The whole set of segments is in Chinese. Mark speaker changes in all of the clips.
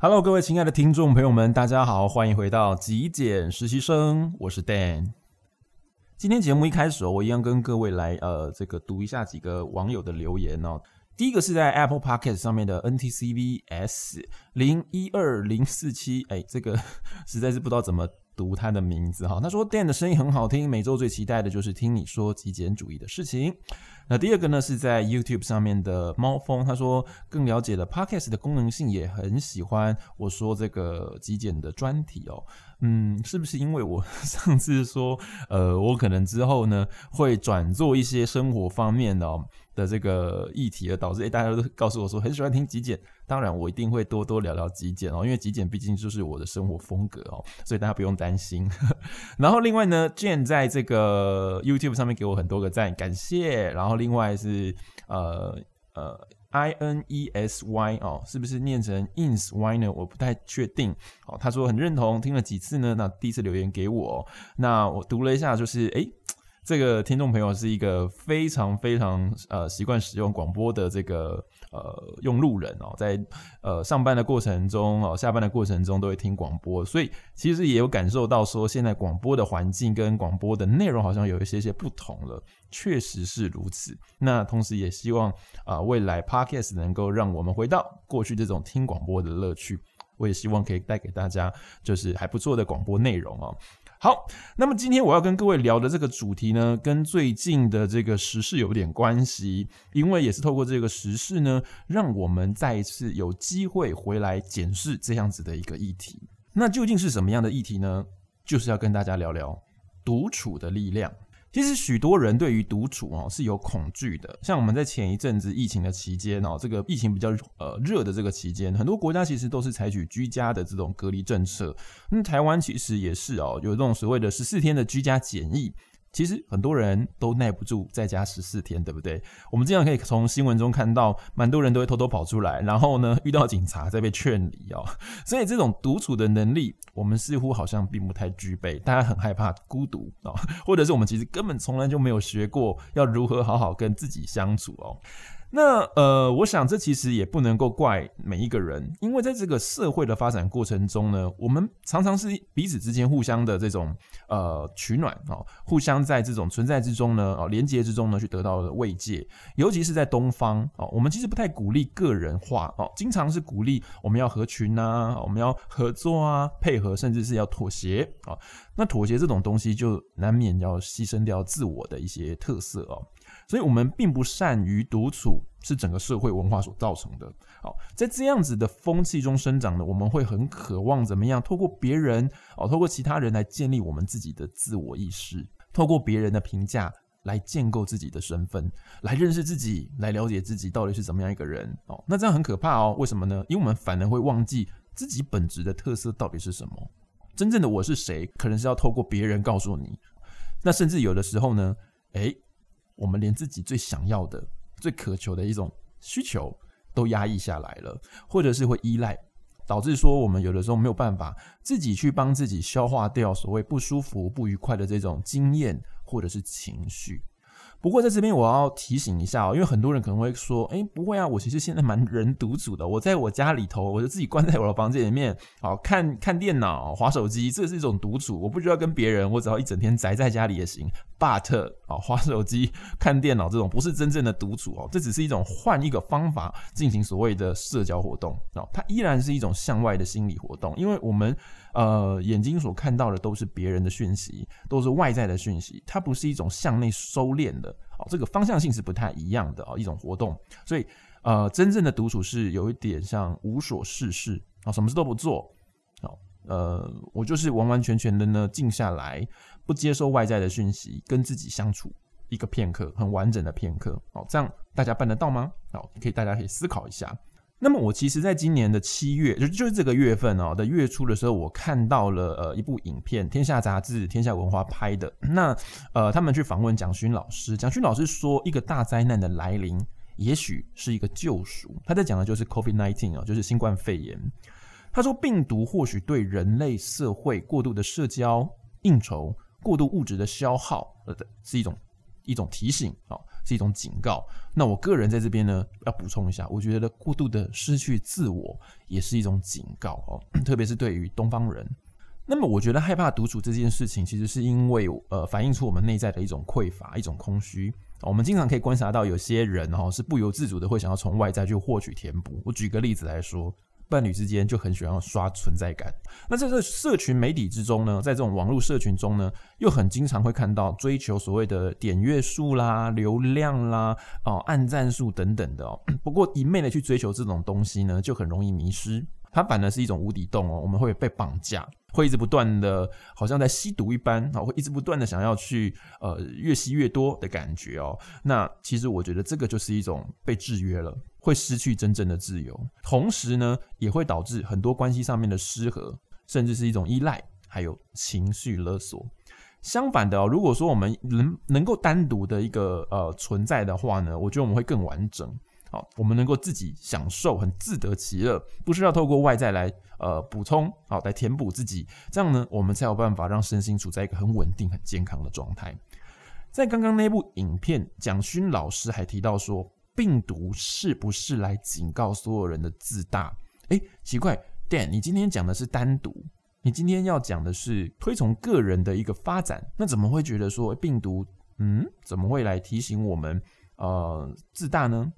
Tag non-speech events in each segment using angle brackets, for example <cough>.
Speaker 1: Hello，各位亲爱的听众朋友们，大家好，欢迎回到极简实习生，我是 Dan。今天节目一开始，我一样跟各位来呃，这个读一下几个网友的留言哦。第一个是在 Apple Podcast 上面的 NTCVS 零一二零四七，哎，这个 <laughs> 实在是不知道怎么读他的名字哈。他说 Dan 的声音很好听，每周最期待的就是听你说极简主义的事情。那第二个呢，是在 YouTube 上面的猫风，他说更了解了 Podcast 的功能性，也很喜欢我说这个极简的专题哦。嗯，是不是因为我上次说，呃，我可能之后呢会转做一些生活方面的哦。的这个议题而导致，诶，大家都告诉我说很喜欢听极简，当然我一定会多多聊聊极简哦，因为极简毕竟就是我的生活风格哦，所以大家不用担心。<laughs> 然后另外呢，Jane 在这个 YouTube 上面给我很多个赞，感谢。然后另外是呃呃 I N E S Y 哦，是不是念成 Ins Y 呢？我不太确定。哦，他说很认同，听了几次呢，那第一次留言给我，那我读了一下，就是诶。这个听众朋友是一个非常非常呃习惯使用广播的这个呃用路人哦，在呃上班的过程中哦，下班的过程中都会听广播，所以其实也有感受到说，现在广播的环境跟广播的内容好像有一些些不同了，确实是如此。那同时也希望啊、未来 Podcast 能够让我们回到过去这种听广播的乐趣，我也希望可以带给大家就是还不错的广播内容哦。好，那么今天我要跟各位聊的这个主题呢，跟最近的这个时事有点关系，因为也是透过这个时事呢，让我们再一次有机会回来检视这样子的一个议题。那究竟是什么样的议题呢？就是要跟大家聊聊独处的力量。其实许多人对于独处哦是有恐惧的，像我们在前一阵子疫情的期间哦，这个疫情比较呃热的这个期间，很多国家其实都是采取居家的这种隔离政策，那台湾其实也是哦，有这种所谓的十四天的居家检疫。其实很多人都耐不住在家十四天，对不对？我们经常可以从新闻中看到，蛮多人都会偷偷跑出来，然后呢，遇到警察再被劝离哦。<laughs> 所以这种独处的能力，我们似乎好像并不太具备。大家很害怕孤独哦，或者是我们其实根本从来就没有学过要如何好好跟自己相处哦。那呃，我想这其实也不能够怪每一个人，因为在这个社会的发展过程中呢，我们常常是彼此之间互相的这种呃取暖哦，互相在这种存在之中呢，哦连接之中呢去得到的慰藉，尤其是在东方哦，我们其实不太鼓励个人化哦，经常是鼓励我们要合群呐，我们要合作啊，配合，甚至是要妥协啊。那妥协这种东西就难免要牺牲掉自我的一些特色哦。所以，我们并不善于独处，是整个社会文化所造成的。好，在这样子的风气中生长的，我们会很渴望怎么样？透过别人，哦，透过其他人来建立我们自己的自我意识，透过别人的评价来建构自己的身份，来认识自己，来了解自己到底是怎么样一个人。哦，那这样很可怕哦。为什么呢？因为我们反而会忘记自己本质的特色到底是什么。真正的我是谁？可能是要透过别人告诉你。那甚至有的时候呢，诶。我们连自己最想要的、最渴求的一种需求都压抑下来了，或者是会依赖，导致说我们有的时候没有办法自己去帮自己消化掉所谓不舒服、不愉快的这种经验或者是情绪。不过在这边我要提醒一下哦，因为很多人可能会说，哎，不会啊，我其实现在蛮人独处的，我在我家里头，我就自己关在我的房间里面，好 <laughs> 看看电脑、滑手机，这是一种独处，我不需要跟别人，我只要一整天宅在家里也行。But 啊，滑手机、看电脑这种不是真正的独处哦，这只是一种换一个方法进行所谓的社交活动哦，它依然是一种向外的心理活动，因为我们。呃，眼睛所看到的都是别人的讯息，都是外在的讯息，它不是一种向内收敛的哦，这个方向性是不太一样的哦，一种活动。所以，呃，真正的独处是有一点像无所事事啊，什么事都不做，哦，呃，我就是完完全全的呢静下来，不接受外在的讯息，跟自己相处一个片刻，很完整的片刻。哦，这样大家办得到吗？好，可以，大家可以思考一下。那么我其实，在今年的七月，就就是这个月份哦的月初的时候，我看到了呃一部影片，天下杂志、天下文化拍的。那呃，他们去访问蒋勋老师，蒋勋老师说，一个大灾难的来临，也许是一个救赎。他在讲的就是 COVID-19 哦，就是新冠肺炎。他说，病毒或许对人类社会过度的社交、应酬、过度物质的消耗，呃，是一种一种提醒啊。是一种警告。那我个人在这边呢，要补充一下，我觉得过度的失去自我也是一种警告哦，<coughs> 特别是对于东方人。那么，我觉得害怕独处这件事情，其实是因为呃，反映出我们内在的一种匮乏、一种空虚。我们经常可以观察到，有些人哈是不由自主的会想要从外在去获取填补。我举个例子来说。伴侣之间就很喜欢刷存在感。那在这社群媒体之中呢，在这种网络社群中呢，又很经常会看到追求所谓的点阅数啦、流量啦、哦按赞数等等的哦。<clears throat> 不过一昧的去追求这种东西呢，就很容易迷失。它反而是一种无底洞哦，我们会被绑架，会一直不断的，好像在吸毒一般啊，会一直不断的想要去呃越吸越多的感觉哦。那其实我觉得这个就是一种被制约了。会失去真正的自由，同时呢，也会导致很多关系上面的失和，甚至是一种依赖，还有情绪勒索。相反的哦，如果说我们能能够单独的一个呃存在的话呢，我觉得我们会更完整。好，我们能够自己享受，很自得其乐，不需要透过外在来呃补充，好来填补自己。这样呢，我们才有办法让身心处在一个很稳定、很健康的状态。在刚刚那部影片，蒋勋老师还提到说。病毒是不是来警告所有人的自大？诶，奇怪，Dan，你今天讲的是单独，你今天要讲的是推崇个人的一个发展，那怎么会觉得说病毒，嗯，怎么会来提醒我们，呃，自大呢？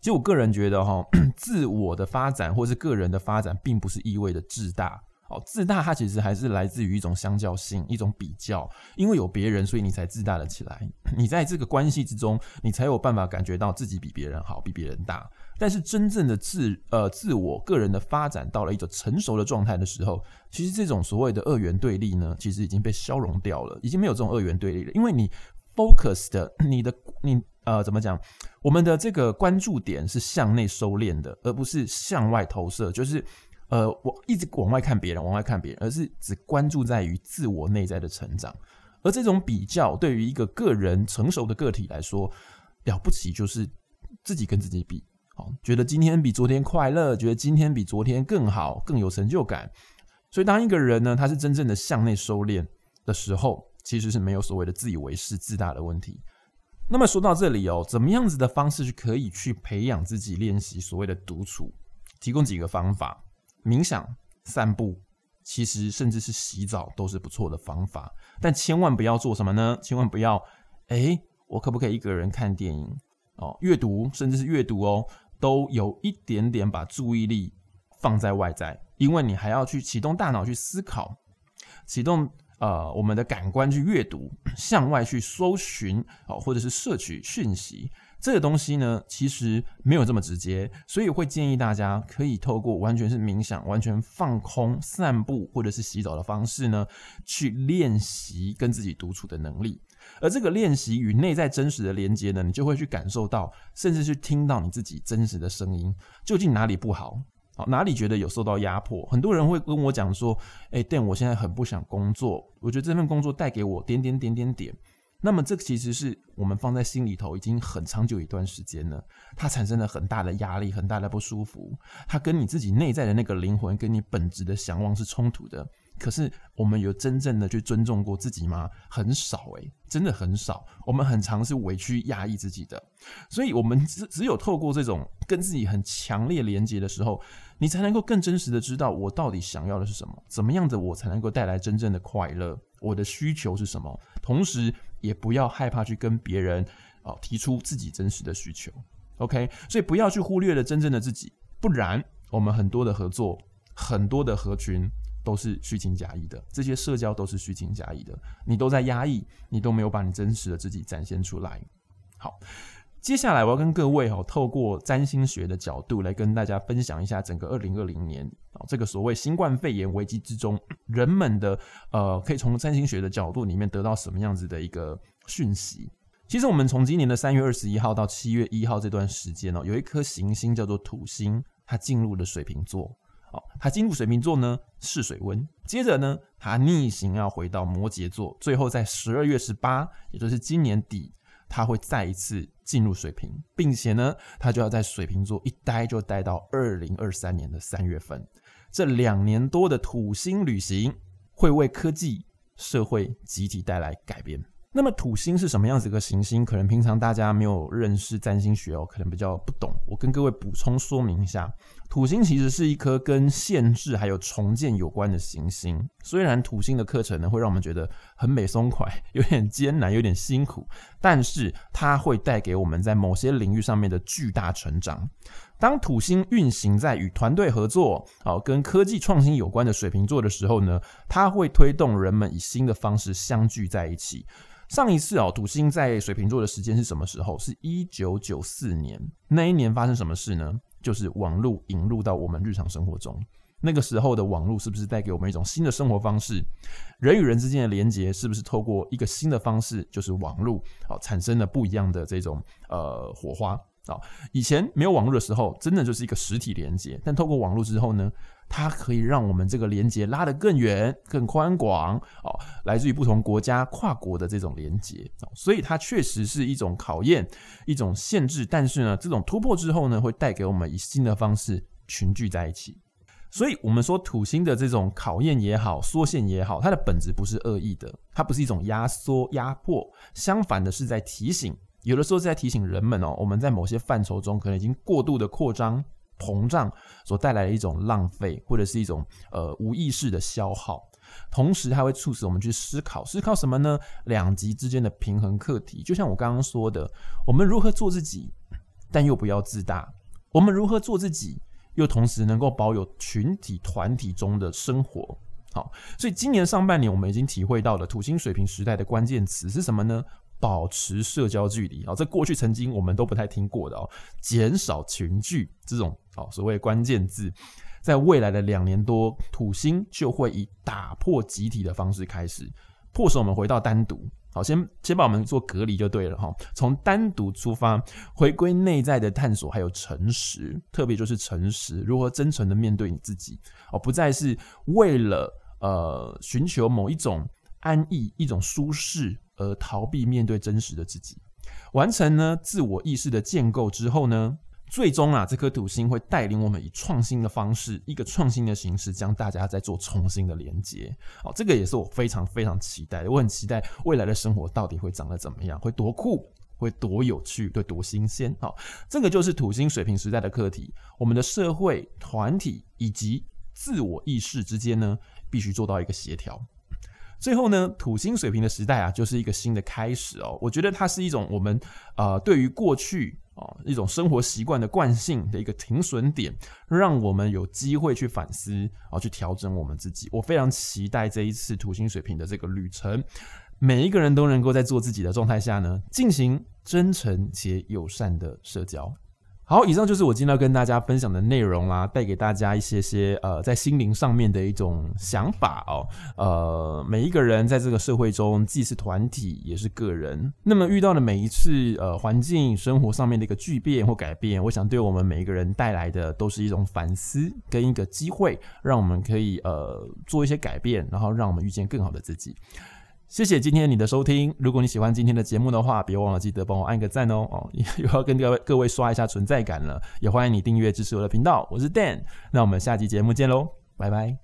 Speaker 1: 其实我个人觉得，哈，自我的发展或是个人的发展，并不是意味着自大。哦，自大它其实还是来自于一种相较性，一种比较，因为有别人，所以你才自大了起来。你在这个关系之中，你才有办法感觉到自己比别人好，比别人大。但是真正的自呃自我个人的发展到了一种成熟的状态的时候，其实这种所谓的二元对立呢，其实已经被消融掉了，已经没有这种二元对立了，因为你 focus 的 <coughs> 你的你呃怎么讲，我们的这个关注点是向内收敛的，而不是向外投射，就是。呃，我一直往外看别人，往外看别人，而是只关注在于自我内在的成长。而这种比较，对于一个个人成熟的个体来说，了不起就是自己跟自己比，好，觉得今天比昨天快乐，觉得今天比昨天更好，更有成就感。所以，当一个人呢，他是真正的向内收敛的时候，其实是没有所谓的自以为是、自大的问题。那么说到这里哦，怎么样子的方式是可以去培养自己练习所谓的独处？提供几个方法。冥想、散步，其实甚至是洗澡都是不错的方法，但千万不要做什么呢？千万不要，哎、我可不可以一个人看电影？哦，阅读，甚至是阅读哦，都有一点点把注意力放在外在，因为你还要去启动大脑去思考，启动呃我们的感官去阅读，向外去搜寻哦，或者是摄取讯息。这个东西呢，其实没有这么直接，所以会建议大家可以透过完全是冥想、完全放空、散步或者是洗澡的方式呢，去练习跟自己独处的能力。而这个练习与内在真实的连接呢，你就会去感受到，甚至去听到你自己真实的声音，究竟哪里不好？好，哪里觉得有受到压迫？很多人会跟我讲说：“哎，但我现在很不想工作，我觉得这份工作带给我点点点点点。”那么这个其实是我们放在心里头已经很长久一段时间了，它产生了很大的压力，很大的不舒服，它跟你自己内在的那个灵魂，跟你本质的向往是冲突的。可是我们有真正的去尊重过自己吗？很少诶，真的很少。我们很常是委屈压抑自己的，所以我们只只有透过这种跟自己很强烈连接的时候，你才能够更真实的知道我到底想要的是什么，怎么样子我才能够带来真正的快乐，我的需求是什么，同时也不要害怕去跟别人哦提出自己真实的需求。OK，所以不要去忽略了真正的自己，不然我们很多的合作，很多的合群。都是虚情假意的，这些社交都是虚情假意的，你都在压抑，你都没有把你真实的自己展现出来。好，接下来我要跟各位哦，透过占星学的角度来跟大家分享一下整个二零二零年啊，这个所谓新冠肺炎危机之中，人们的呃，可以从占星学的角度里面得到什么样子的一个讯息。其实我们从今年的三月二十一号到七月一号这段时间哦，有一颗行星叫做土星，它进入了水瓶座。哦，它进入水瓶座呢，试水温。接着呢，它逆行要回到摩羯座，最后在十二月十八，也就是今年底，他会再一次进入水瓶，并且呢，他就要在水瓶座一待就待到二零二三年的三月份。这两年多的土星旅行会为科技、社会集体带来改变。那么土星是什么样子一个行星？可能平常大家没有认识占星学哦，可能比较不懂。我跟各位补充说明一下，土星其实是一颗跟限制还有重建有关的行星。虽然土星的课程呢会让我们觉得很美松快，<laughs> 有点艰难，有点辛苦，但是它会带给我们在某些领域上面的巨大成长。当土星运行在与团队合作、哦跟科技创新有关的水瓶座的时候呢，它会推动人们以新的方式相聚在一起。上一次哦，土星在水瓶座的时间是什么时候？是一九九四年。那一年发生什么事呢？就是网络引入到我们日常生活中。那个时候的网络是不是带给我们一种新的生活方式？人与人之间的连接是不是透过一个新的方式，就是网络，好产生了不一样的这种呃火花？哦，以前没有网络的时候，真的就是一个实体连接。但透过网络之后呢，它可以让我们这个连接拉得更远、更宽广。哦，来自于不同国家、跨国的这种连接。所以它确实是一种考验、一种限制。但是呢，这种突破之后呢，会带给我们以新的方式群聚在一起。所以，我们说土星的这种考验也好、缩限也好，它的本质不是恶意的，它不是一种压缩、压迫，相反的是在提醒。有的时候是在提醒人们哦，我们在某些范畴中可能已经过度的扩张、膨胀，所带来的一种浪费，或者是一种呃无意识的消耗。同时，它会促使我们去思考，思考什么呢？两极之间的平衡课题。就像我刚刚说的，我们如何做自己，但又不要自大；我们如何做自己，又同时能够保有群体团体中的生活。好，所以今年上半年，我们已经体会到了土星水瓶时代的关键词是什么呢？保持社交距离啊，这过去曾经我们都不太听过的哦。减少群聚这种哦所谓关键字，在未来的两年多，土星就会以打破集体的方式开始，迫使我们回到单独。好，先先把我们做隔离就对了哈。从单独出发，回归内在的探索，还有诚实，特别就是诚实，如何真诚的面对你自己哦，不再是为了呃寻求某一种安逸、一种舒适。而逃避面对真实的自己，完成呢自我意识的建构之后呢，最终啊，这颗土星会带领我们以创新的方式，一个创新的形式，将大家再做重新的连接。好，这个也是我非常非常期待的。我很期待未来的生活到底会长得怎么样，会多酷，会多有趣，会多新鲜。好，这个就是土星水平时代的课题。我们的社会团体以及自我意识之间呢，必须做到一个协调。最后呢，土星水平的时代啊，就是一个新的开始哦。我觉得它是一种我们呃对于过去啊一种生活习惯的惯性的一个停损点，让我们有机会去反思啊，去调整我们自己。我非常期待这一次土星水瓶的这个旅程，每一个人都能够在做自己的状态下呢，进行真诚且友善的社交。好，以上就是我今天要跟大家分享的内容啦，带给大家一些些呃，在心灵上面的一种想法哦。呃，每一个人在这个社会中，既是团体，也是个人。那么遇到的每一次呃环境生活上面的一个巨变或改变，我想对我们每一个人带来的都是一种反思跟一个机会，让我们可以呃做一些改变，然后让我们遇见更好的自己。谢谢今天你的收听。如果你喜欢今天的节目的话，别忘了记得帮我按个赞哦哦，<laughs> 又要跟各位各位刷一下存在感了。也欢迎你订阅支持我的频道。我是 Dan，那我们下期节目见喽，拜拜。